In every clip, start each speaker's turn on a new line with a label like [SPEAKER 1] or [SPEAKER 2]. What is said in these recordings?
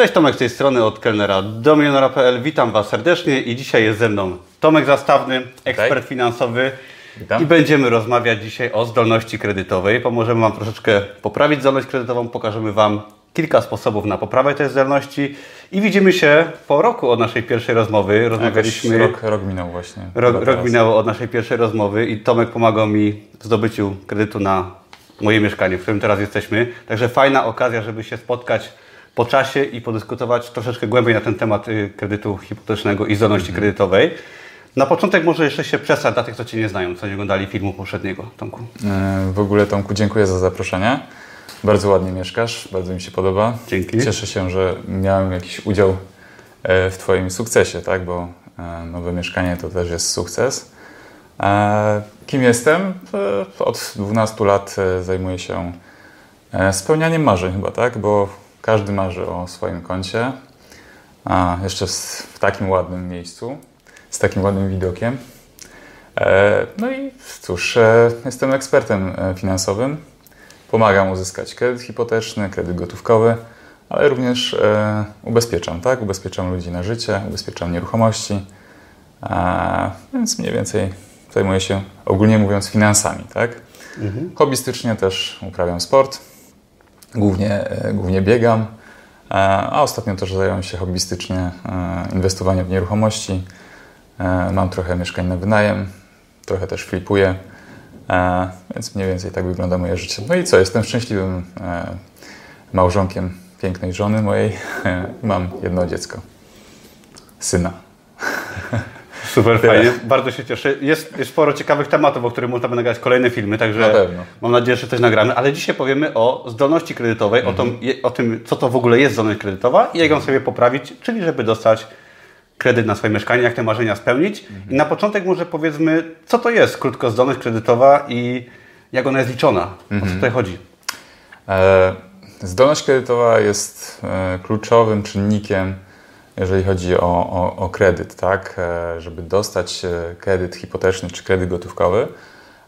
[SPEAKER 1] Cześć, Tomek z tej strony od kelnera do milionera.pl. Witam Was serdecznie i dzisiaj jest ze mną Tomek Zastawny, ekspert finansowy.
[SPEAKER 2] Witam.
[SPEAKER 1] I będziemy rozmawiać dzisiaj o zdolności kredytowej. Pomożemy Wam troszeczkę poprawić zdolność kredytową, pokażemy Wam kilka sposobów na poprawę tej zdolności i widzimy się po roku od naszej pierwszej rozmowy.
[SPEAKER 2] Jakoś
[SPEAKER 1] Rozmawialiśmy...
[SPEAKER 2] rok, rok minął właśnie.
[SPEAKER 1] Rok, rok minęło od naszej pierwszej rozmowy i Tomek pomagał mi w zdobyciu kredytu na moje mieszkanie, w którym teraz jesteśmy. Także fajna okazja, żeby się spotkać po czasie i podyskutować troszeczkę głębiej na ten temat y, kredytu hipotecznego i zdolności
[SPEAKER 2] Mhm.
[SPEAKER 1] kredytowej. Na początek może jeszcze się przedstaw dla tych, co Cię nie znają, co nie oglądali filmu poprzedniego, Tomku.
[SPEAKER 2] E, W ogóle Tomku dziękuję za zaproszenie. Bardzo ładnie mieszkasz, bardzo mi się podoba.
[SPEAKER 1] Dzięki.
[SPEAKER 2] Cieszę się, że miałem jakiś udział e, w Twoim sukcesie, tak? bo e, nowe mieszkanie to też jest sukces. Kim jestem? Od 12 lat zajmuję się spełnianiem marzeń chyba, tak? Bo każdy marzy o swoim koncie, a jeszcze w w takim ładnym miejscu, z takim ładnym widokiem. E, No i cóż, e, jestem ekspertem e, finansowym. Pomagam uzyskać kredyt hipoteczny, kredyt gotówkowy, ale również ubezpieczam, tak? Ubezpieczam ludzi na życie, ubezpieczam nieruchomości, więc mniej więcej zajmuję się, ogólnie mówiąc, finansami, tak? Hobbystycznie też uprawiam sport, głównie, e, głównie biegam, e, a ostatnio też zająłem się hobbystycznie e, inwestowaniem w nieruchomości. Mam trochę mieszkań na wynajem, trochę też flipuję, więc mniej więcej tak wygląda moje życie. No i co, jestem szczęśliwym małżonkiem pięknej żony mojej. Mam jedno dziecko, syna.
[SPEAKER 1] Super fajnie, bardzo się cieszę. Jest, jest sporo ciekawych tematów, o których można by nagrać kolejne filmy, także
[SPEAKER 2] Na pewno.
[SPEAKER 1] mam nadzieję, że coś nagramy. Ale dzisiaj powiemy o zdolności kredytowej, o,
[SPEAKER 2] Mhm.
[SPEAKER 1] tom, je- o tym, co to w ogóle jest zdolność kredytowa i jak ją sobie poprawić, czyli żeby dostać kredyt na swoje mieszkanie, jak te marzenia spełnić.
[SPEAKER 2] Mhm.
[SPEAKER 1] I na początek może powiedzmy, co to jest krótko zdolność kredytowa i jak ona jest liczona, o
[SPEAKER 2] Mhm.
[SPEAKER 1] co tutaj chodzi.
[SPEAKER 2] E, Zdolność kredytowa jest e, kluczowym czynnikiem, jeżeli chodzi o, o, o kredyt, tak? E, Żeby dostać e, kredyt hipoteczny czy kredyt gotówkowy,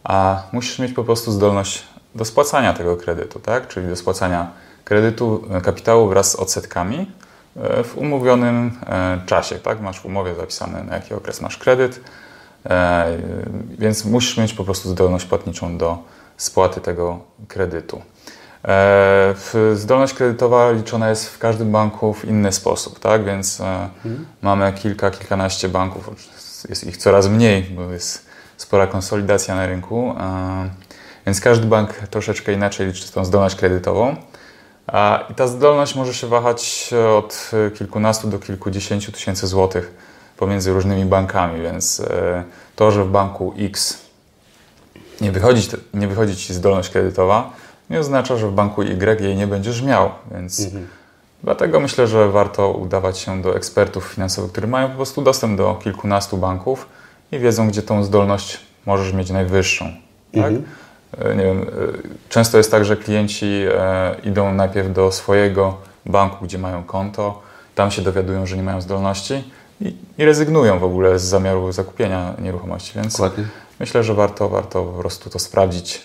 [SPEAKER 2] a musisz mieć po prostu zdolność do spłacania tego kredytu, tak? Czyli do spłacania kredytu, e, kapitału wraz z odsetkami w umówionym czasie, tak? Masz w umowie zapisane, na jaki okres masz kredyt, więc musisz mieć po prostu zdolność płatniczą do spłaty tego kredytu. E, Zdolność kredytowa liczona jest w każdym banku w inny sposób, tak? Więc e, mamy kilka, kilkanaście banków, jest ich coraz mniej, bo jest spora konsolidacja na rynku, e, więc każdy bank troszeczkę inaczej liczy tą zdolność kredytową. A, I ta zdolność może się wahać od kilkunastu do kilkudziesięciu tysięcy złotych pomiędzy różnymi bankami, więc to, że w banku X nie wychodzi, nie wychodzi ci zdolność kredytowa, nie oznacza, że w banku Y jej nie będziesz miał. Więc dlatego myślę, że warto udawać się do ekspertów finansowych, którzy mają po prostu dostęp do kilkunastu banków i wiedzą, gdzie tą zdolność możesz mieć najwyższą. Tak? E, Nie wiem, e, często jest tak, że klienci e, idą najpierw do swojego banku, gdzie mają konto, tam się dowiadują, że nie mają zdolności i, i rezygnują w ogóle z zamiaru zakupienia nieruchomości. Więc
[SPEAKER 1] Dokładnie.
[SPEAKER 2] Myślę, że warto, warto po prostu to sprawdzić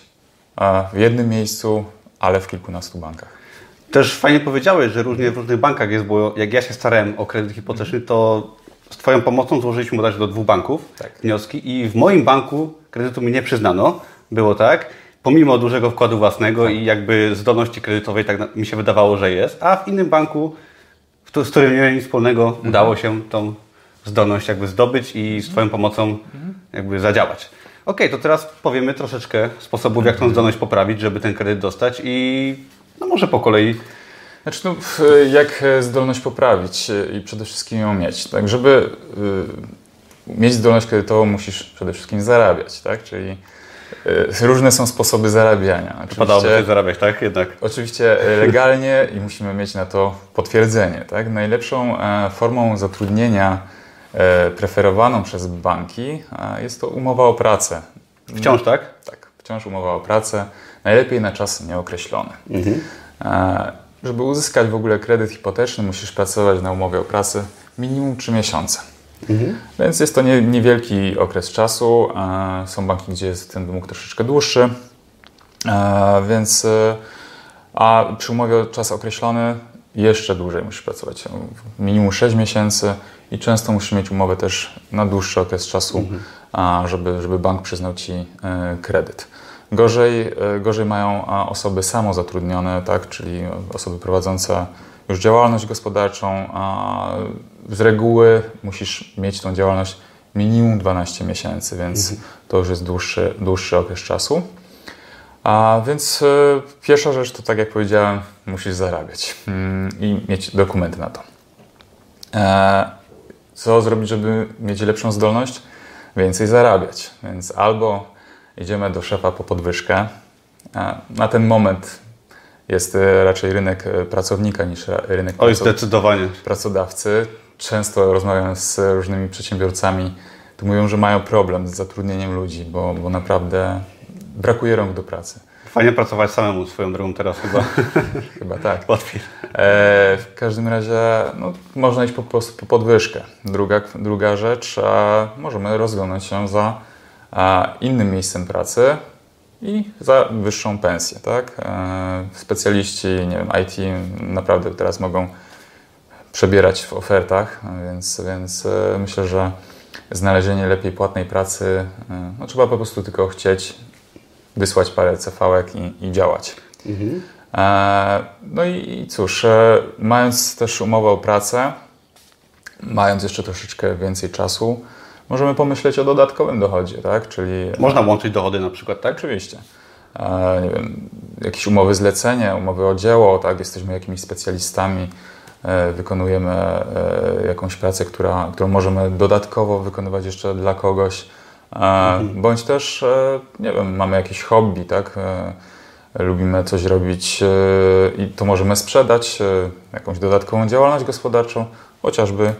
[SPEAKER 2] w jednym miejscu, ale w kilkunastu bankach.
[SPEAKER 1] Też fajnie powiedziałeś, że różnie w różnych bankach jest, bo jak ja się starałem o kredyt hipoteczny, to z Twoją pomocą złożyliśmy bodajże do dwóch banków
[SPEAKER 2] Tak.
[SPEAKER 1] wnioski i w moim banku kredytu mi nie przyznano. Było tak, pomimo dużego wkładu własnego
[SPEAKER 2] Tak.
[SPEAKER 1] i jakby zdolności kredytowej, tak mi się wydawało, że jest, a w innym banku, z którym nie miałem nic wspólnego,
[SPEAKER 2] Mhm.
[SPEAKER 1] udało się tą zdolność jakby zdobyć i z Twoją pomocą
[SPEAKER 2] Mhm.
[SPEAKER 1] jakby zadziałać. Okej, to teraz powiemy troszeczkę sposobów, jak tą zdolność poprawić, żeby ten kredyt dostać i no może po kolei
[SPEAKER 2] Znaczy, no, jak e, zdolność poprawić e, i przede wszystkim ją mieć. Tak, żeby y, mieć zdolność kredytową, musisz przede wszystkim zarabiać, tak? Czyli y, różne są sposoby zarabiania.
[SPEAKER 1] Padałoby się zarabiać, tak? Jednak.
[SPEAKER 2] Oczywiście e, legalnie i musimy mieć na to potwierdzenie. Tak? Najlepszą e, formą zatrudnienia e, preferowaną przez banki e, jest to umowa o pracę.
[SPEAKER 1] Wciąż, tak?
[SPEAKER 2] Tak, wciąż umowa o pracę, najlepiej na czas nieokreślony. E, żeby uzyskać w ogóle kredyt hipoteczny, musisz pracować na umowie o pracę minimum 3 miesiące. Więc jest to nie, niewielki okres czasu. E, są banki, gdzie jest ten wymóg troszeczkę dłuższy. E, więc e, a przy umowie o czas określony jeszcze dłużej musisz pracować. Minimum 6 miesięcy i często musisz mieć umowę też na dłuższy okres czasu, mhm. a, żeby, żeby bank przyznał Ci e, kredyt. Gorzej, e, gorzej mają osoby samozatrudnione, tak, czyli osoby prowadzące już działalność gospodarczą, a z reguły musisz mieć tą działalność minimum 12 miesięcy, więc mhm. to już jest dłuższy, dłuższy okres czasu. A więc y, pierwsza rzecz to, tak jak powiedziałem, musisz zarabiać mm, i mieć dokumenty na to. E, co zrobić, żeby mieć lepszą zdolność? Więcej zarabiać. Więc albo idziemy do szefa po podwyżkę. E, na ten moment jest e, raczej rynek pracownika niż rynek
[SPEAKER 1] Oj, zdecydowanie.
[SPEAKER 2] pracodawcy. Często rozmawiam z różnymi przedsiębiorcami, to mówią, że mają problem z zatrudnieniem ludzi, bo, bo naprawdę brakuje rąk do pracy.
[SPEAKER 1] Fajnie pracować samemu swoją drogą teraz chyba.
[SPEAKER 2] chyba tak.
[SPEAKER 1] Łatwiej.
[SPEAKER 2] E, w każdym razie no, można iść po prostu po podwyżkę. Druga, druga rzecz, e, możemy rozglądać się za e, innym miejscem pracy i za wyższą pensję. Tak? E, specjaliści, nie wiem, IT naprawdę teraz mogą przebierać w ofertach, więc, więc e, myślę, że znalezienie lepiej płatnej pracy, e, no, trzeba po prostu tylko chcieć wysłać parę cv i, i działać. Mhm. E, no i, i cóż, e, mając też umowę o pracę, mając jeszcze troszeczkę więcej czasu, możemy pomyśleć o dodatkowym dochodzie, tak? Czyli...
[SPEAKER 1] Można łączyć dochody na przykład, tak?
[SPEAKER 2] Oczywiście. E, nie wiem, jakieś umowy zlecenie, umowy o dzieło, tak? Jesteśmy jakimiś specjalistami, e, wykonujemy e, jakąś pracę, która, którą możemy dodatkowo wykonywać jeszcze dla kogoś, Mhm. Bądź też, e, nie wiem, mamy jakieś hobby, tak? E, lubimy coś robić e, i to możemy sprzedać, jakąś dodatkową działalność gospodarczą, chociażby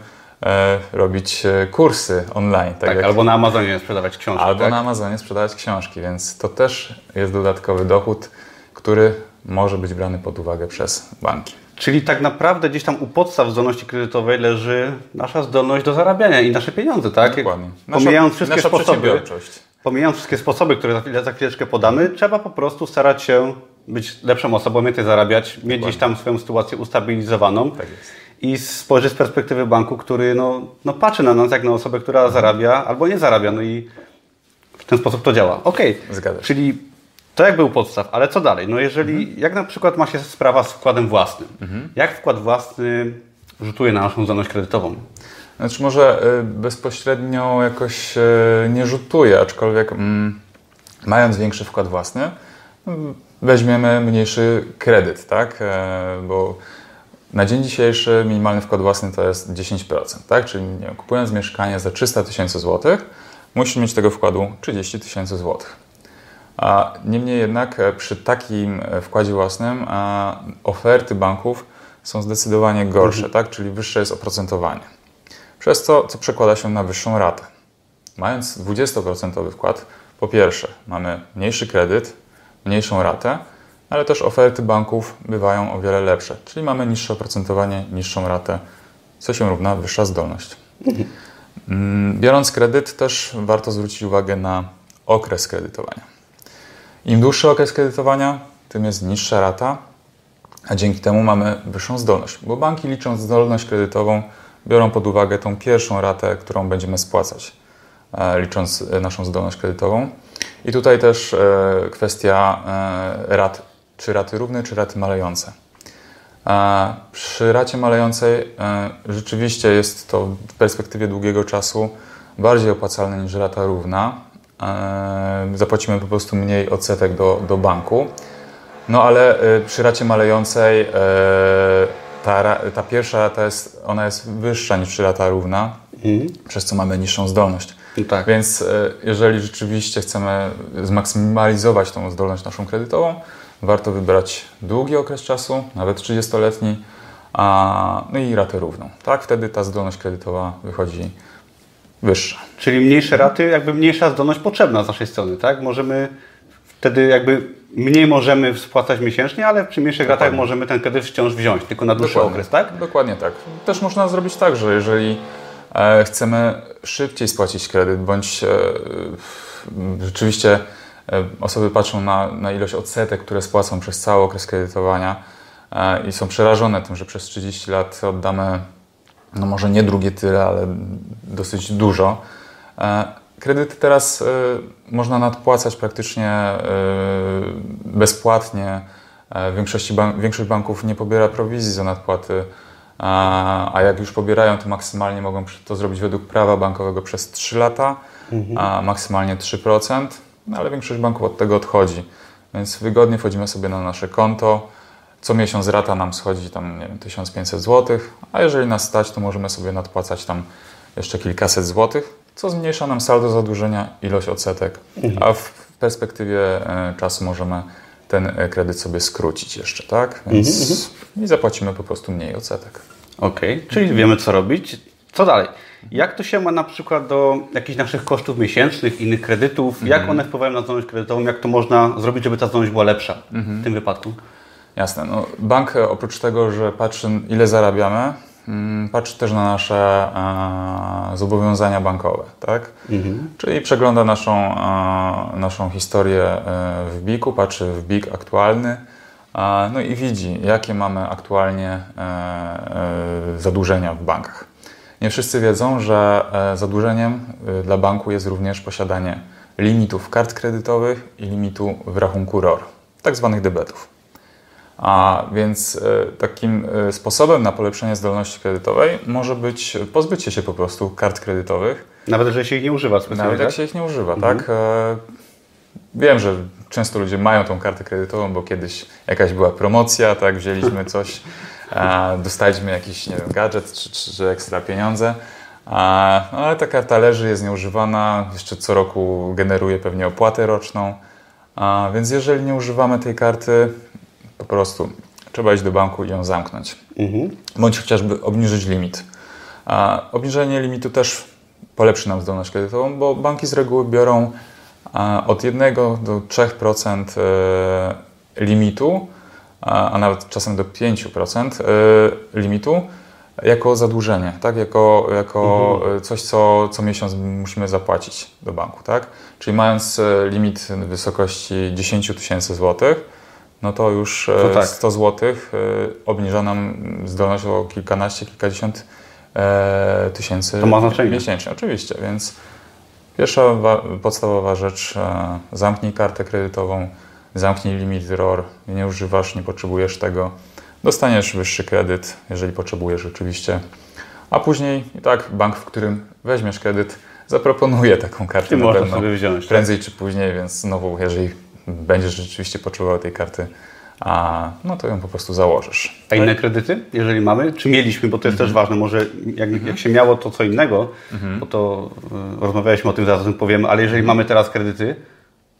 [SPEAKER 2] robić kursy online.
[SPEAKER 1] Tak, tak albo na Amazonie sprzedawać książki.
[SPEAKER 2] Albo
[SPEAKER 1] tak?
[SPEAKER 2] na Amazonie sprzedawać książki, więc to też jest dodatkowy dochód, który może być brany pod uwagę przez banki.
[SPEAKER 1] Czyli tak naprawdę gdzieś tam u podstaw zdolności kredytowej leży nasza zdolność do zarabiania i nasze pieniądze, tak?
[SPEAKER 2] Dokładnie.
[SPEAKER 1] Nasza, pomijając wszystkie nasza sposoby, pomijając wszystkie sposoby, które za, za chwileczkę podamy, trzeba po prostu starać się być lepszą osobą, więcej zarabiać, Dokładnie. mieć gdzieś tam swoją sytuację ustabilizowaną. Tak. I spojrzeć z perspektywy banku, który no, no patrzy na nas jak na osobę, która zarabia albo nie zarabia. No i w ten sposób to działa. Okej. Okay. Czyli to jak był podstaw, ale co dalej? No jeżeli, mhm. jak na przykład ma się sprawa z wkładem własnym, mhm. jak wkład własny rzutuje na naszą zdolność kredytową?
[SPEAKER 2] Znaczy może y, bezpośrednio jakoś y, nie rzutuje, aczkolwiek mm, mając większy wkład własny, mm, weźmiemy mniejszy kredyt, tak? E, bo na dzień dzisiejszy minimalny wkład własny to jest 10%, tak? Czyli nie kupując mieszkanie za 300 tysięcy złotych, musisz mieć tego wkładu 30 tysięcy złotych. Niemniej jednak e, przy takim e, wkładzie własnym oferty banków są zdecydowanie gorsze, mhm. tak? czyli wyższe jest oprocentowanie. Przez to, co przekłada się na wyższą ratę. Mając 20% wkład, po pierwsze mamy mniejszy kredyt, mniejszą ratę, ale też oferty banków bywają o wiele lepsze, czyli mamy niższe oprocentowanie, niższą ratę, co się równa wyższa zdolność. Mhm. Mm, biorąc kredyt, też warto zwrócić uwagę na okres kredytowania. Im dłuższy okres kredytowania, tym jest niższa rata, a dzięki temu mamy wyższą zdolność, bo banki licząc zdolność kredytową biorą pod uwagę tą pierwszą ratę, którą będziemy spłacać, e, licząc e, naszą zdolność kredytową. I tutaj też e, kwestia rat, czy raty równe, czy raty malejące. Przy racie malejącej rzeczywiście jest to w perspektywie długiego czasu bardziej opłacalne niż rata równa, zapłacimy po prostu mniej odsetek do, do banku. No ale y, przy racie malejącej e, ta, ta pierwsza rata jest, ona jest wyższa niż przy rata równa, mhm. przez co mamy niższą zdolność. No tak. Więc e, jeżeli rzeczywiście chcemy zmaksymalizować tą zdolność naszą kredytową, warto wybrać długi okres czasu, nawet 30-letni, a, no i ratę równą. Tak, wtedy ta zdolność kredytowa wychodzi wyższa.
[SPEAKER 1] Czyli mniejsze raty, jakby mniejsza zdolność potrzebna z naszej strony, tak? Możemy wtedy jakby mniej możemy spłacać miesięcznie, ale przy mniejszych Dokładnie. ratach możemy ten kredyt wciąż wziąć, tylko na dłuższy
[SPEAKER 2] Dokładnie.
[SPEAKER 1] okres, tak?
[SPEAKER 2] Dokładnie tak. Też można zrobić tak, że jeżeli e, chcemy szybciej spłacić kredyt, bądź e, rzeczywiście e, osoby patrzą na, na ilość odsetek, które spłacą przez cały okres kredytowania, i są przerażone tym, że przez 30 lat oddamy, no może nie drugie tyle, ale dosyć dużo. Kredyty teraz można nadpłacać praktycznie bezpłatnie. Większości bank, większość banków nie pobiera prowizji za nadpłaty a jak już pobierają, to maksymalnie mogą to zrobić według prawa bankowego przez 3 lata, mhm. a maksymalnie 3%, no ale większość banków od tego odchodzi. Więc wygodnie wchodzimy sobie na nasze konto. Co miesiąc rata nam schodzi tam nie wiem, 1500 zł, a jeżeli nas stać, to możemy sobie nadpłacać tam jeszcze kilkaset złotych, co zmniejsza nam saldo zadłużenia, ilość odsetek, mhm. a w perspektywie e, czasu możemy ten e, kredyt sobie skrócić jeszcze, tak? Więc mm-hmm. i zapłacimy po prostu mniej odsetek.
[SPEAKER 1] Okej, okay. czyli wiemy co robić. Co dalej? Jak to się ma na przykład do jakichś naszych kosztów miesięcznych, innych kredytów? Jak mm-hmm. one wpływają na zdolność kredytową? Jak to można zrobić, żeby ta zdolność była lepsza mm-hmm. w tym wypadku?
[SPEAKER 2] Jasne. No, bank e, oprócz tego, że patrzy ile zarabiamy, patrzy też na nasze e, zobowiązania bankowe, tak? Mhm. Czyli przegląda naszą, e, naszą historię e, w BIK-u, patrzy w BIK aktualny, no i widzi, jakie mamy aktualnie zadłużenia w bankach. Nie wszyscy wiedzą, że zadłużeniem dla banku jest również posiadanie limitów kart kredytowych i limitu w rachunku ROR, tak zwanych debetów. A więc e, takim e, sposobem na polepszenie zdolności kredytowej może być pozbycie się po prostu kart kredytowych.
[SPEAKER 1] Nawet jeżeli się ich nie używa
[SPEAKER 2] specjalnie. Nawet jak tak? się ich nie używa, mhm. tak. E, wiem, że często ludzie mają tą kartę kredytową, bo kiedyś jakaś była promocja, tak, wzięliśmy coś, dostaliśmy jakiś nie wiem, gadżet czy, czy, czy ekstra pieniądze. No, ale ta karta leży, jest nieużywana, jeszcze co roku generuje pewnie opłatę roczną. Więc jeżeli nie używamy tej karty, prostu trzeba iść do banku i ją zamknąć. Mhm. Bądź chociażby obniżyć limit. A obniżenie limitu też polepszy nam zdolność kredytową, bo banki z reguły biorą od 1 do 3% e, limitu, a nawet czasem do 5% e, limitu jako zadłużenie, tak? jako, jako mhm. coś, co co miesiąc musimy zapłacić do banku. Tak? Czyli mając e, limit w wysokości 10 tysięcy złotych, no to już to tak. 100 zł obniża nam zdolność o kilkanaście, kilkadziesiąt e, tysięcy
[SPEAKER 1] to ma znaczenie.
[SPEAKER 2] miesięcznie. Oczywiście, więc pierwsza podstawowa rzecz, e, zamknij kartę kredytową, zamknij limit ROR, nie używasz, nie potrzebujesz tego, dostaniesz wyższy kredyt, jeżeli potrzebujesz oczywiście, a później i tak bank, w którym weźmiesz kredyt, zaproponuje taką kartę
[SPEAKER 1] Ty na pewno, sobie wziąć,
[SPEAKER 2] tak? prędzej tak? czy później, więc znowu, jeżeli będziesz rzeczywiście potrzebował tej karty, a no to ją po prostu założysz.
[SPEAKER 1] A inne kredyty, jeżeli mamy? Czy mieliśmy, bo to jest też mhm. ważne, może jak, jak, mhm. się miało to co innego, mhm. bo to y, rozmawialiśmy o tym, zaraz o tym powiemy, ale jeżeli mamy teraz kredyty,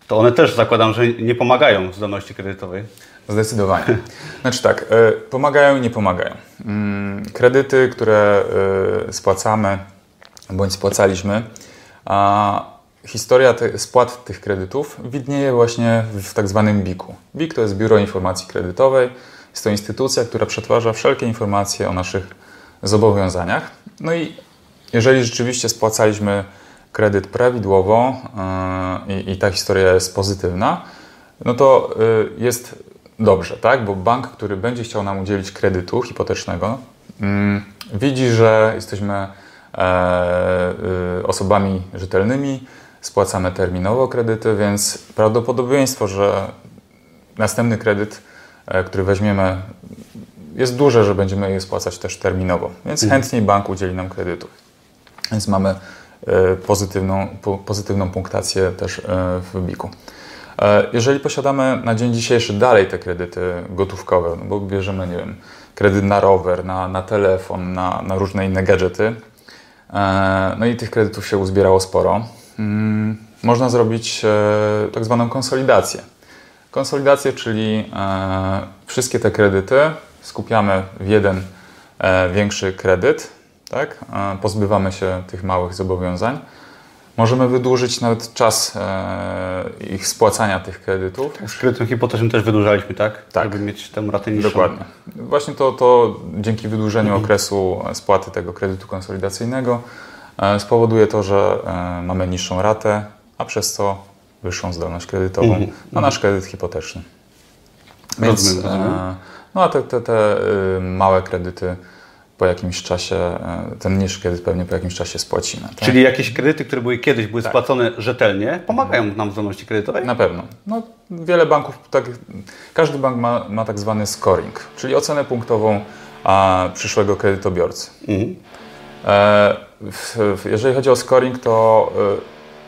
[SPEAKER 1] to one też zakładam, że nie pomagają zdolności kredytowej.
[SPEAKER 2] Zdecydowanie. Znaczy tak, y, pomagają i nie pomagają. Mm, kredyty, które y, spłacamy bądź spłacaliśmy, a historia te, spłat tych kredytów widnieje właśnie w tak zwanym BIK-u. BIK to jest Biuro Informacji Kredytowej. Jest to instytucja, która przetwarza wszelkie informacje o naszych zobowiązaniach. No i jeżeli rzeczywiście spłacaliśmy kredyt prawidłowo yy, i ta historia jest pozytywna, no to yy, jest dobrze, tak? Bo bank, który będzie chciał nam udzielić kredytu hipotecznego, yy, widzi, że jesteśmy e, osobami rzetelnymi, spłacamy terminowo kredyty, więc prawdopodobieństwo, że następny kredyt, e, który weźmiemy, jest duże, że będziemy je spłacać też terminowo, więc mhm. chętniej bank udzieli nam kredytu. Więc mamy e, pozytywną, pozytywną punktację też e, w BIK-u. Jeżeli posiadamy na dzień dzisiejszy dalej te kredyty gotówkowe, no bo bierzemy, nie wiem, kredyt na rower, na, na telefon, na, na różne inne gadżety, no i tych kredytów się uzbierało sporo, można zrobić e, tak zwaną konsolidację. Konsolidację, czyli e, wszystkie te kredyty skupiamy w jeden e, większy kredyt, tak? pozbywamy się tych małych zobowiązań. Możemy wydłużyć nawet czas ich spłacania tych kredytów.
[SPEAKER 1] Tak, z kredytem hipotecznym też wydłużaliśmy, tak?
[SPEAKER 2] Tak.
[SPEAKER 1] Żeby mieć tę ratę niższą.
[SPEAKER 2] Dokładnie. Właśnie to, to dzięki wydłużeniu mhm. okresu spłaty tego kredytu konsolidacyjnego spowoduje to, że e, mamy niższą ratę, a przez to wyższą zdolność kredytową mm -hmm. na nasz kredyt hipoteczny. Więc,
[SPEAKER 1] rozumiem.
[SPEAKER 2] No a te, te, te y, małe kredyty po jakimś czasie, e, ten mniejszy kredyt pewnie po jakimś czasie spłacimy. Tak?
[SPEAKER 1] Czyli jakieś kredyty, które były kiedyś były spłacone rzetelnie, pomagają nam w zdolności kredytowej?
[SPEAKER 2] Na pewno. No, wiele banków, tak, każdy bank ma, ma tak zwany scoring, czyli ocenę punktową a, przyszłego kredytobiorcy. E, w, jeżeli chodzi o scoring, to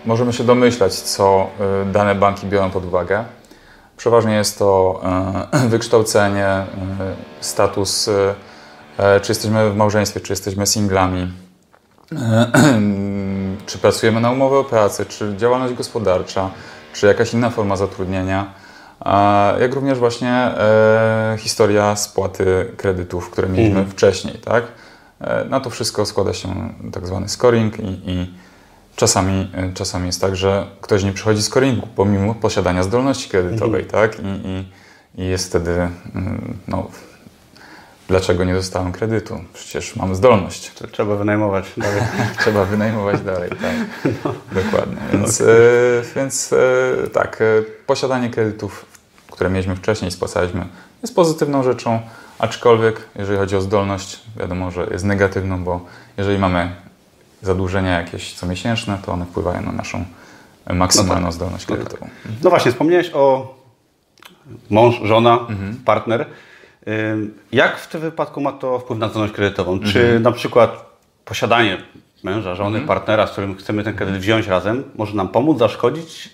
[SPEAKER 2] e, możemy się domyślać, co e, dane banki biorą pod uwagę. Przeważnie jest to e, wykształcenie, status, czy jesteśmy w małżeństwie, czy jesteśmy singlami, czy pracujemy na umowę o pracę, czy działalność gospodarcza, czy jakaś inna forma zatrudnienia, jak również właśnie historia spłaty kredytów, które mieliśmy wcześniej, tak? E, na to wszystko składa się tak zwany scoring i, i czasami, e, czasami jest tak, że ktoś nie przychodzi scoringu pomimo posiadania zdolności kredytowej, tak? I, i, I jest wtedy, mm, no, dlaczego nie dostałem kredytu? Przecież mam zdolność.
[SPEAKER 1] Trzeba wynajmować dalej.
[SPEAKER 2] Trzeba wynajmować dalej, tak. Dokładnie. Więc, e, więc tak, posiadanie kredytów, które mieliśmy wcześniej i spłacaliśmy, jest pozytywną rzeczą, aczkolwiek jeżeli chodzi o zdolność, wiadomo, że jest negatywną, bo jeżeli mamy zadłużenia jakieś comiesięczne, to one wpływają na naszą e, maksymalną zdolność kredytową.
[SPEAKER 1] No właśnie, wspomniałeś o mąż, żona, partner. Ym, Jak w tym wypadku ma to wpływ na zdolność kredytową? Czy na przykład posiadanie męża, żony, partnera, z którym chcemy ten kredyt wziąć razem, może nam pomóc, zaszkodzić?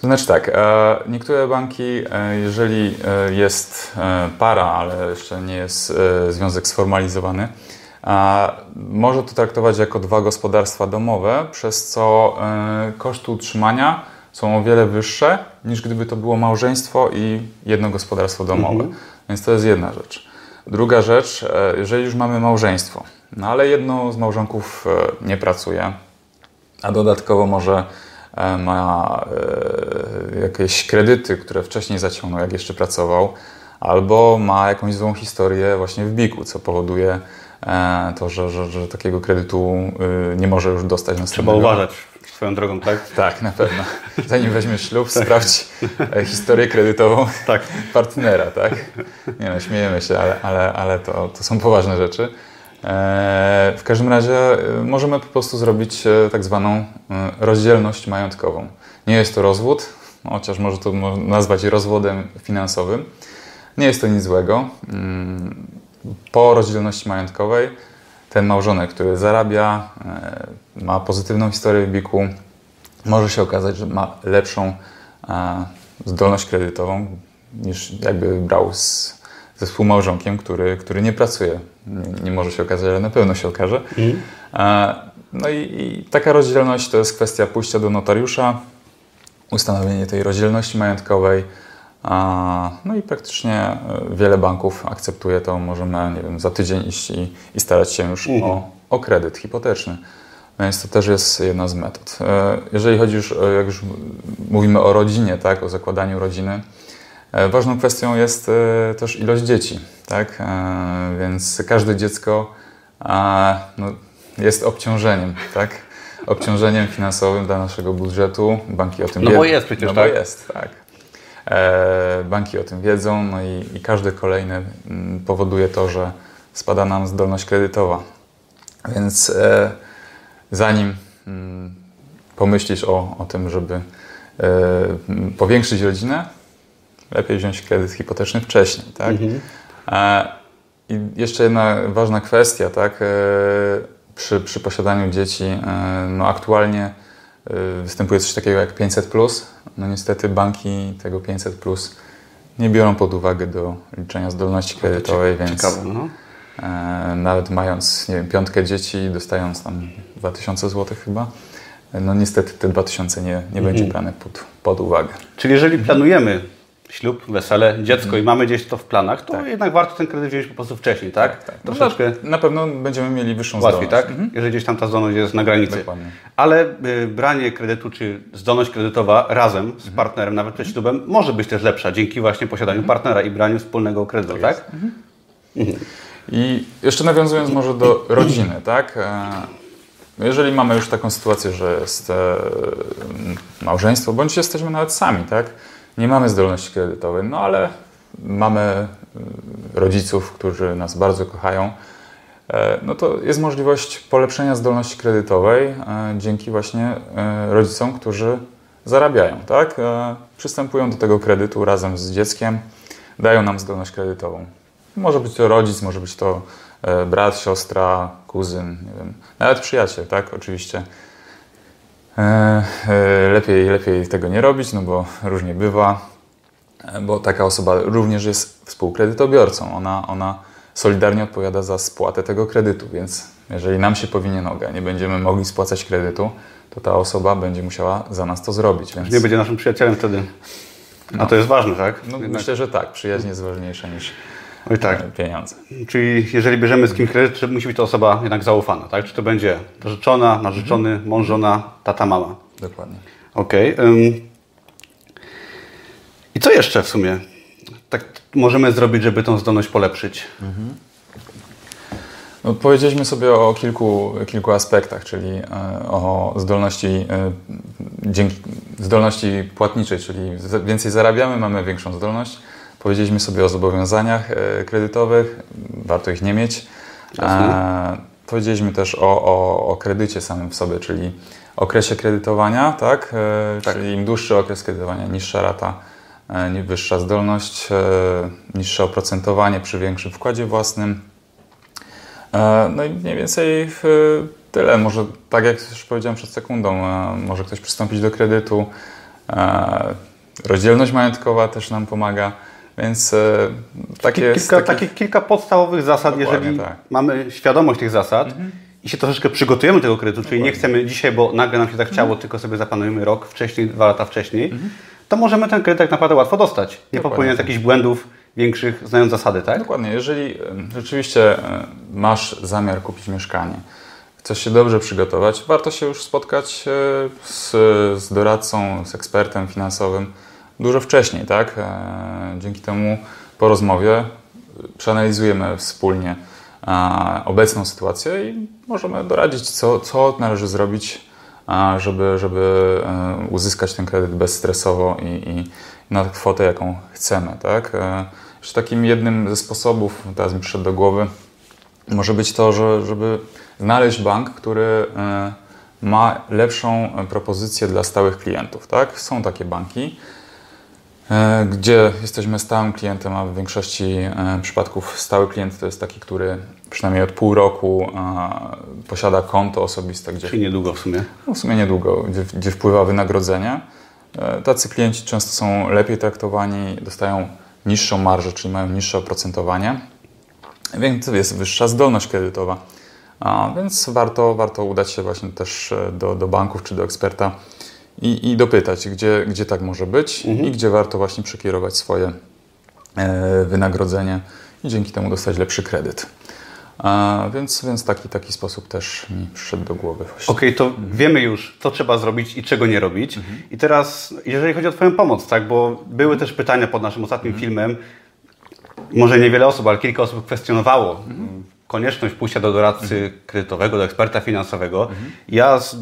[SPEAKER 2] To znaczy tak, e, niektóre banki, e, jeżeli e, jest para, ale jeszcze nie jest związek sformalizowany, może to traktować jako dwa gospodarstwa domowe, przez co koszty utrzymania są o wiele wyższe niż gdyby to było małżeństwo i jedno gospodarstwo domowe. Więc to jest jedna rzecz. Druga rzecz, jeżeli już mamy małżeństwo, no ale jedno z małżonków nie pracuje, a dodatkowo może ma e, jakieś kredyty, które wcześniej zaciągnął, jak jeszcze pracował, albo ma jakąś złą historię właśnie w biku, co powoduje e, to, że, że, że takiego kredytu nie może już dostać
[SPEAKER 1] Trzeba
[SPEAKER 2] następnego.
[SPEAKER 1] uważać swoją drogą, tak?
[SPEAKER 2] Tak, na pewno. Zanim weźmiesz ślub, sprawdź e, historię kredytową
[SPEAKER 1] Tak.
[SPEAKER 2] partnera, tak? Nie no, śmiejemy się, ale, ale, ale to, to są poważne rzeczy. E, w każdym razie e, możemy po prostu zrobić e, tak zwaną rozdzielność majątkową. Nie jest to rozwód, chociaż może to nazwać rozwodem finansowym. Nie jest to nic złego. Mm, Po rozdzielności majątkowej ten małżonek, który zarabia, ma pozytywną historię w biku, może się okazać, że ma lepszą zdolność kredytową niż jakby brał z, ze współmałżonkiem, który, który nie pracuje. Nie, może się okazać, ale na pewno się okaże. E, no i, i taka rozdzielność to jest kwestia pójścia do notariusza, ustanowienie tej rozdzielności majątkowej. No i praktycznie e, wiele banków akceptuje to. Możemy, nie wiem, za tydzień iść i, i starać się już o, o kredyt hipoteczny. Więc to też jest jedna z metod. E, Jeżeli chodzi już, o- jak już mówimy o rodzinie, tak, o zakładaniu rodziny, e, ważną kwestią jest e, też ilość dzieci, tak? E, Więc każde dziecko no, jest obciążeniem, tak? Obciążeniem finansowym dla naszego budżetu. Banki o tym
[SPEAKER 1] No
[SPEAKER 2] wiedzą.
[SPEAKER 1] bo jest przecież,
[SPEAKER 2] no
[SPEAKER 1] tak?
[SPEAKER 2] Bo jest, tak. E, banki o tym wiedzą, no i, i każde kolejne mm, powoduje to, że spada nam zdolność kredytowa. Więc e, zanim mm, pomyślisz o, o tym, żeby e, powiększyć rodzinę, lepiej wziąć kredyt hipoteczny wcześniej, tak? E, I jeszcze jedna ważna kwestia, tak? E, przy, przy posiadaniu dzieci, e, no aktualnie e, występuje coś takiego jak 500. No niestety banki tego 500 nie biorą pod uwagę do liczenia zdolności kredytowej, więc
[SPEAKER 1] Ciekawe, no.
[SPEAKER 2] nawet mając, nie wiem, piątkę dzieci, dostając tam 2000 zł chyba, no niestety te 2000 nie, nie będzie brane pod, pod uwagę.
[SPEAKER 1] Czyli jeżeli planujemy ślub, wesele, dziecko i mamy gdzieś to w planach, to jednak warto ten kredyt wziąć po prostu wcześniej, tak?
[SPEAKER 2] No,
[SPEAKER 1] Troszeczkę
[SPEAKER 2] na, na pewno będziemy mieli wyższą
[SPEAKER 1] łatwiej,
[SPEAKER 2] zdolność.
[SPEAKER 1] tak? Jeżeli gdzieś tam ta zdolność jest na granicy.
[SPEAKER 2] Dokładnie.
[SPEAKER 1] Ale y, branie kredytu czy zdolność kredytowa razem z partnerem, nawet przed ślubem, może być też lepsza dzięki właśnie posiadaniu partnera i braniu wspólnego kredytu, tak?
[SPEAKER 2] I jeszcze nawiązując może do rodziny, tak? E, Jeżeli mamy już taką sytuację, że jest e, małżeństwo, bądź jesteśmy nawet sami, tak? Nie mamy zdolności kredytowej, no ale mamy rodziców, którzy nas bardzo kochają, no to jest możliwość polepszenia zdolności kredytowej dzięki właśnie rodzicom, którzy zarabiają, tak? Przystępują do tego kredytu razem z dzieckiem, dają nam zdolność kredytową. Może być to rodzic, może być to e, brat, siostra, kuzyn, nie wiem, nawet przyjaciel, tak? Oczywiście. E, e, lepiej, lepiej tego nie robić, no bo różnie bywa, bo taka osoba również jest współkredytobiorcą. Ona, ona solidarnie odpowiada za spłatę tego kredytu, więc jeżeli nam się powinie noga, nie będziemy mogli spłacać kredytu, to ta osoba będzie musiała za nas to zrobić.
[SPEAKER 1] Więc... Nie będzie naszym przyjacielem wtedy. No. A to jest ważne, tak?
[SPEAKER 2] No, myślę, że tak. Przyjaźń jest ważniejsza niż
[SPEAKER 1] Oj, tak.
[SPEAKER 2] E, pieniądze.
[SPEAKER 1] Czyli jeżeli bierzemy z kim kredyt, to musi być to osoba jednak zaufana, tak? Czy to będzie narzeczona, narzeczony, mhm. mąż, żona, tata, mama.
[SPEAKER 2] Dokładnie.
[SPEAKER 1] Okej. Okay. I co jeszcze w sumie tak możemy zrobić, żeby tą zdolność polepszyć? Mhm.
[SPEAKER 2] No, powiedzieliśmy sobie o kilku, kilku aspektach, czyli e, o zdolności, e, dzięki zdolności płatniczej, czyli więcej zarabiamy, mamy większą zdolność. Powiedzieliśmy sobie o zobowiązaniach e, kredytowych, warto ich nie mieć. Powiedzieliśmy też o, o, o kredycie samym w sobie, czyli okresie kredytowania, tak? tak? Czyli im dłuższy okres kredytowania, niższa rata, wyższa zdolność, niższe oprocentowanie przy większym wkładzie własnym. E, no i mniej więcej tyle. Może tak jak już powiedziałem przed sekundą, e, może ktoś przystąpić do kredytu. E, rozdzielność majątkowa też nam pomaga. Więc takie,
[SPEAKER 1] kilka, takie... takie kilka podstawowych zasad, Dokładnie, jeżeli tak. mamy świadomość tych zasad mhm. i się troszeczkę przygotujemy tego kredytu, Dokładnie. czyli nie chcemy dzisiaj, bo nagle nam się tak chciało, mhm. tylko sobie zaplanujemy rok wcześniej, dwa lata wcześniej, mhm. to możemy ten kredyt tak naprawdę łatwo dostać. Nie popełniając jakichś błędów, większych, znając zasady, tak?
[SPEAKER 2] Dokładnie. Jeżeli rzeczywiście masz zamiar kupić mieszkanie, chcesz się dobrze przygotować, warto się już spotkać e, z, z doradcą, z ekspertem finansowym dużo wcześniej, tak? E, dzięki temu po rozmowie przeanalizujemy wspólnie obecną sytuację i możemy doradzić, co, co należy zrobić, żeby, żeby e, uzyskać ten kredyt bezstresowo i, i na kwotę, jaką chcemy, tak? że takim jednym ze sposobów, teraz mi przyszedł do głowy, może być to, że, żeby znaleźć bank, który e, ma lepszą propozycję dla stałych klientów. Tak? Są takie banki, e, gdzie jesteśmy stałym klientem, a w większości e, przypadków stały klient to jest taki, który przynajmniej od pół roku posiada konto osobiste. Gdzie,
[SPEAKER 1] Czyli niedługo w sumie?
[SPEAKER 2] No w sumie niedługo, gdzie, gdzie wpływa wynagrodzenie. Tacy klienci często są lepiej traktowani, dostają niższą marżę, czyli mają niższe oprocentowanie, więc jest wyższa zdolność kredytowa. A więc warto, warto udać się właśnie też e, do, do banków czy do eksperta i, i dopytać, gdzie, gdzie tak może być mhm. i gdzie warto właśnie przekierować swoje e, wynagrodzenie i dzięki temu dostać lepszy kredyt. A, więc, więc taki, taki sposób też mi przyszedł do głowy.
[SPEAKER 1] Okej, okay, to wiemy już, co trzeba zrobić i czego nie robić. Mhm. I teraz, jeżeli chodzi o Twoją pomoc, tak, bo były mhm. też pytania pod naszym ostatnim mhm. filmem, może niewiele osób, ale kilka osób kwestionowało mhm. konieczność pójścia do doradcy mhm. kredytowego, do eksperta finansowego. Ja z,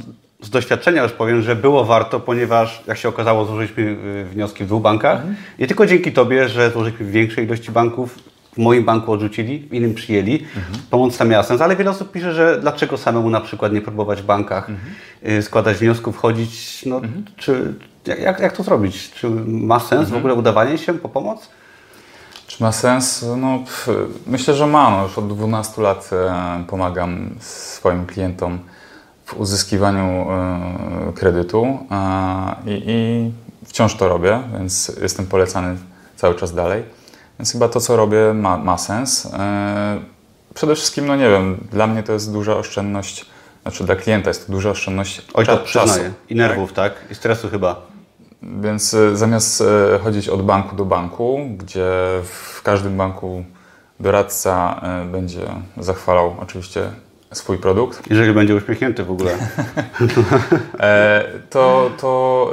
[SPEAKER 1] z, doświadczenia już powiem, że było warto, ponieważ jak się okazało, złożyliśmy y, wnioski w dwóch bankach i tylko dzięki Tobie, że złożyliśmy w większej ilości banków, w moim banku odrzucili, w innym przyjęli. Mhm. Pomoc tam miała sens, ale wiele osób pisze, że dlaczego samemu na przykład nie próbować w bankach, mhm. składać wniosków, chodzić, no, mhm. czy, jak, jak to zrobić? Czy ma sens w mhm. ogóle udawanie się po pomoc?
[SPEAKER 2] Czy ma sens? No, myślę, że ma. No, już od 12 lat e, pomagam swoim klientom w uzyskiwaniu e, kredytu i, i wciąż to robię, więc jestem polecany cały czas dalej. Więc chyba to, co robię, ma, ma sens. E, przede wszystkim, no nie wiem, dla mnie to jest duża oszczędność, znaczy dla klienta jest to duża oszczędność
[SPEAKER 1] Oj, to przyznaję. I nerwów, tak? tak? I stresu chyba.
[SPEAKER 2] Więc e, zamiast chodzić od banku do banku, gdzie w każdym banku doradca będzie zachwalał oczywiście swój produkt.
[SPEAKER 1] Jeżeli będzie uśmiechnięty w ogóle.
[SPEAKER 2] to, to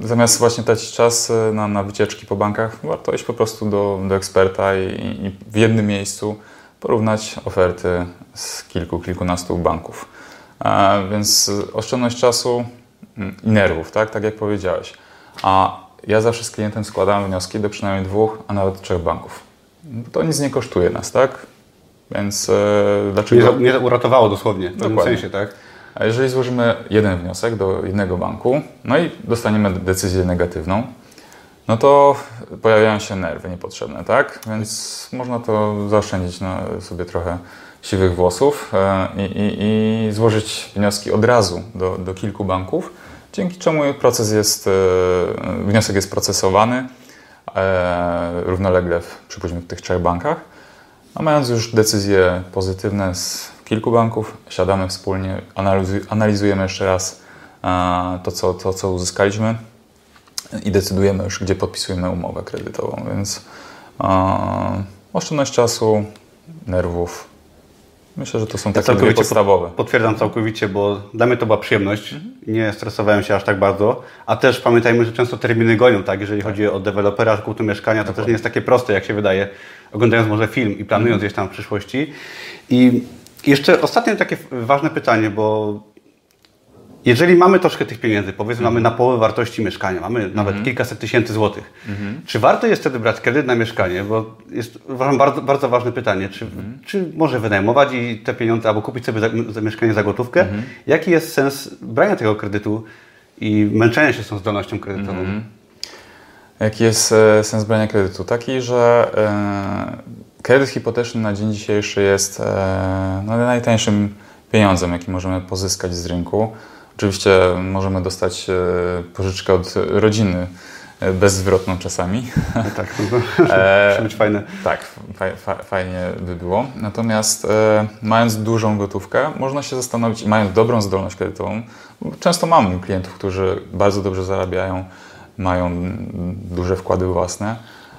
[SPEAKER 2] zamiast właśnie tracić czas e, na, na wycieczki po bankach, warto iść po prostu do, do eksperta i, i w jednym miejscu porównać oferty z kilku, kilkunastu banków. A, więc oszczędność czasu mm, i nerwów, tak, tak jak powiedziałeś. A ja zawsze z klientem składam wnioski do przynajmniej dwóch, a nawet trzech banków. To nic nie kosztuje nas, tak? Więc e, dlaczego...
[SPEAKER 1] Uratowało dosłownie, w pewnym
[SPEAKER 2] Dokładnie.
[SPEAKER 1] sensie, tak?
[SPEAKER 2] A jeżeli złożymy jeden wniosek do jednego banku, no i dostaniemy decyzję negatywną, no to pojawiają się nerwy niepotrzebne, tak? Więc można to zaoszczędzić na sobie trochę siwych włosów e, i, i, i złożyć wnioski od razu do, do kilku banków, dzięki czemu proces jest, e, wniosek jest procesowany równolegle w, przypuśćmy w tych trzech bankach, a mając już decyzje pozytywne z kilku banków, siadamy wspólnie, analizu- analizujemy jeszcze raz e, to, co, to, co uzyskaliśmy i decydujemy już, gdzie podpisujemy umowę kredytową, więc e, oszczędność czasu, nerwów, myślę, że to są
[SPEAKER 1] Ja
[SPEAKER 2] takie dwie podstawowe.
[SPEAKER 1] Potwierdzam całkowicie, bo dla mnie to była przyjemność. Nie stresowałem się aż tak bardzo. A też pamiętajmy, że często terminy gonią, tak? Jeżeli chodzi o dewelopera, kupno mieszkania, to też nie jest takie proste, jak się wydaje, oglądając może film i planując gdzieś tam w przyszłości. I jeszcze ostatnie takie ważne pytanie, bo jeżeli mamy troszkę tych pieniędzy, powiedzmy mamy na połowę wartości mieszkania, mamy nawet kilkaset tysięcy złotych, czy warto jest wtedy brać kredyt na mieszkanie? Bo jest uważam bardzo, bardzo ważne pytanie, czy, czy może wynajmować i te pieniądze, albo kupić sobie za, za mieszkanie za gotówkę? Jaki jest sens brania tego kredytu i męczenia się z tą zdolnością kredytową?
[SPEAKER 2] Jaki jest e, sens brania kredytu? Taki, że e, kredyt hipoteczny na dzień dzisiejszy jest e, no, najtańszym pieniądzem, jaki możemy pozyskać z rynku. Oczywiście możemy dostać pożyczkę od rodziny bezzwrotną czasami.
[SPEAKER 1] Tak, to musi być fajne.
[SPEAKER 2] Tak, fa- fa- fajnie by było. Natomiast e, mając dużą gotówkę, można się zastanowić i mając dobrą zdolność kredytową, często mamy klientów, którzy bardzo dobrze zarabiają, mają duże wkłady własne,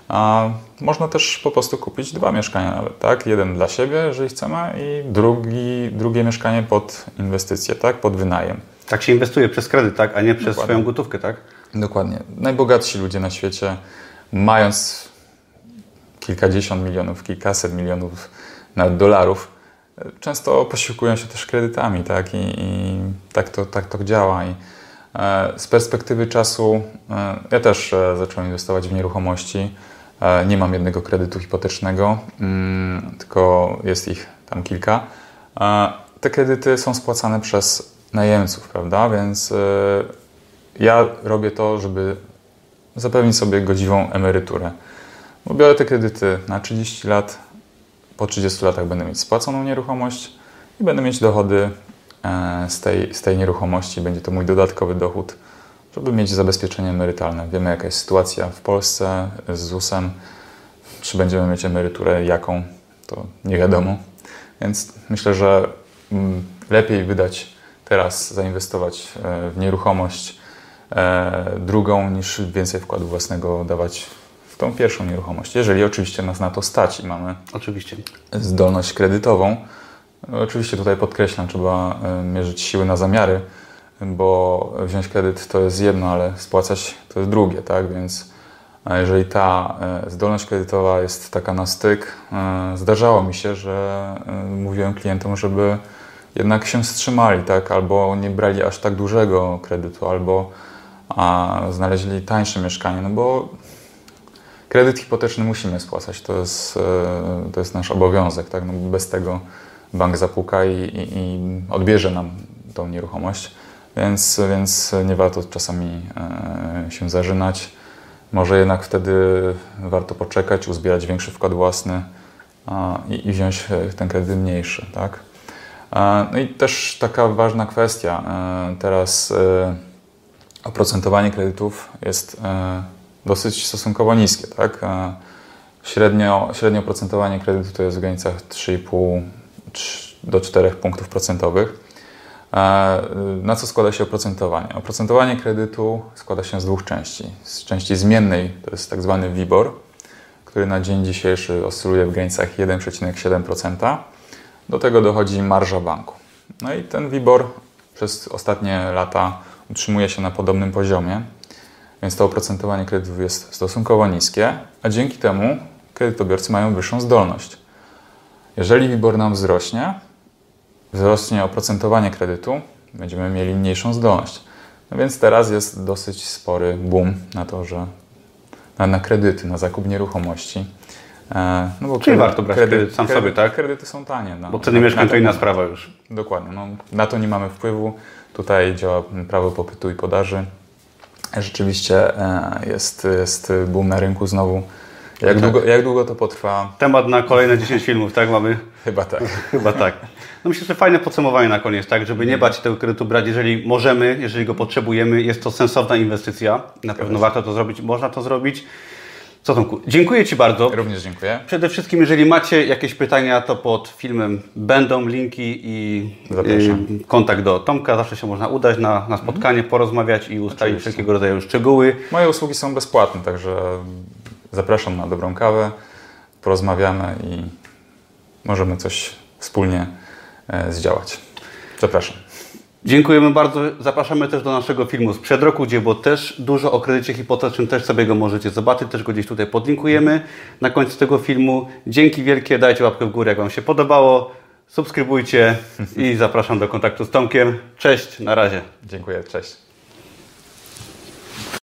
[SPEAKER 2] a można też po prostu kupić dwa mieszkania nawet, tak? Jeden dla siebie, jeżeli chcemy i drugi, drugie mieszkanie pod inwestycję, tak? Pod wynajem.
[SPEAKER 1] Tak się inwestuje przez kredyt, tak? A nie przez
[SPEAKER 2] Dokładnie.
[SPEAKER 1] swoją gotówkę, tak?
[SPEAKER 2] Dokładnie. Najbogatsi ludzie na świecie, mając kilkadziesiąt milionów, kilkaset milionów nawet dolarów, często posiłkują się też kredytami, tak? I, i tak, to, tak to działa. I z perspektywy czasu e, ja też e, zacząłem inwestować w nieruchomości. E, nie mam jednego kredytu hipotecznego, mm, tylko jest ich tam kilka. E, te kredyty są spłacane przez najemców, prawda? Więc e, ja robię to, żeby zapewnić sobie godziwą emeryturę. Bo biorę te kredyty na 30 lat, po 30 latach będę mieć spłaconą nieruchomość i będę mieć dochody e, z tej, z tej nieruchomości. Będzie to mój dodatkowy dochód, żeby mieć zabezpieczenie emerytalne. Wiemy, jaka jest sytuacja w Polsce z ZUS-em. Czy będziemy mieć emeryturę, jaką, to nie wiadomo. Więc myślę, że mm, lepiej wydać teraz, zainwestować e, w nieruchomość e, drugą, niż więcej wkładu własnego dawać w tą pierwszą nieruchomość. Jeżeli oczywiście nas na to stać i mamy
[SPEAKER 1] Oczywiście.
[SPEAKER 2] zdolność kredytową. Oczywiście tutaj podkreślam, trzeba e, mierzyć siły na zamiary, bo wziąć kredyt to jest jedno, ale spłacać to jest drugie, tak? Więc jeżeli ta e, zdolność kredytowa jest taka na styk, e, zdarzało mi się, że mówiłem klientom, żeby jednak się wstrzymali, tak? Albo nie brali aż tak dużego kredytu, albo znaleźli tańsze mieszkanie, no bo kredyt hipoteczny musimy spłacać, to jest, to jest nasz obowiązek, tak? No bez tego bank zapuka i, i, i odbierze nam tą nieruchomość, więc, więc nie warto czasami e, się zażynać. Może jednak wtedy warto poczekać, uzbierać większy wkład własny i, i wziąć e, ten kredyt mniejszy, tak? E, No i też taka ważna kwestia. Teraz oprocentowanie kredytów jest dosyć stosunkowo niskie, tak? Średnio, średnio oprocentowanie kredytu to jest w granicach 3,5 trz- do 4 punktów procentowych. E, Na co składa się oprocentowanie? Oprocentowanie kredytu składa się z dwóch części. Z części zmiennej to jest tak zwany WIBOR, który na dzień dzisiejszy oscyluje w granicach 1,7%. Do tego dochodzi marża banku. No i ten WIBOR przez ostatnie lata utrzymuje się na podobnym poziomie, więc to oprocentowanie kredytów jest stosunkowo niskie, a dzięki temu kredytobiorcy mają wyższą zdolność. Jeżeli WIBOR nam wzrośnie, wzrośnie oprocentowanie kredytu, będziemy mieli mniejszą zdolność. No więc teraz jest dosyć spory boom na to, że na, na kredyty, na zakup nieruchomości.
[SPEAKER 1] E, no bo Czyli warto brać kredyt, kredyt sam kredyt, sobie, tak?
[SPEAKER 2] Kredyty są tanie.
[SPEAKER 1] No. Bo ceny mieszkań to inna sprawa już.
[SPEAKER 2] Dokładnie. No, na to nie mamy wpływu. Tutaj działa prawo popytu i podaży. Rzeczywiście e, jest, jest boom na rynku znowu. Jak, tak. długo, jak długo to potrwa?
[SPEAKER 1] Temat na kolejne 10 filmów, tak mamy?
[SPEAKER 2] Chyba tak.
[SPEAKER 1] Chyba tak. No myślę, że fajne podsumowanie na koniec, tak, żeby nie bać tego kredytu brać, jeżeli możemy, jeżeli go potrzebujemy, jest to sensowna inwestycja, na pewno warto to zrobić, można to zrobić. Co Tomku, dziękuję Ci bardzo.
[SPEAKER 2] Również dziękuję.
[SPEAKER 1] Przede wszystkim, jeżeli macie jakieś pytania, to pod filmem będą linki i y, kontakt do Tomka. Zawsze się można udać na, na spotkanie, mhm. porozmawiać i ustalić Oczywiście. wszelkiego rodzaju szczegóły.
[SPEAKER 2] Moje usługi są bezpłatne, także zapraszam na dobrą kawę, porozmawiamy i możemy coś wspólnie e, zdziałać. Zapraszam.
[SPEAKER 1] Dziękujemy bardzo. Zapraszamy też do naszego filmu sprzed roku, gdzie było też dużo o kredycie hipotecznym, też sobie go możecie zobaczyć, też go gdzieś tutaj podlinkujemy na końcu tego filmu. Dzięki wielkie, dajcie łapkę w górę, jak Wam się podobało, subskrybujcie i zapraszam do kontaktu z Tomkiem. Cześć, na razie.
[SPEAKER 2] Dziękuję, cześć.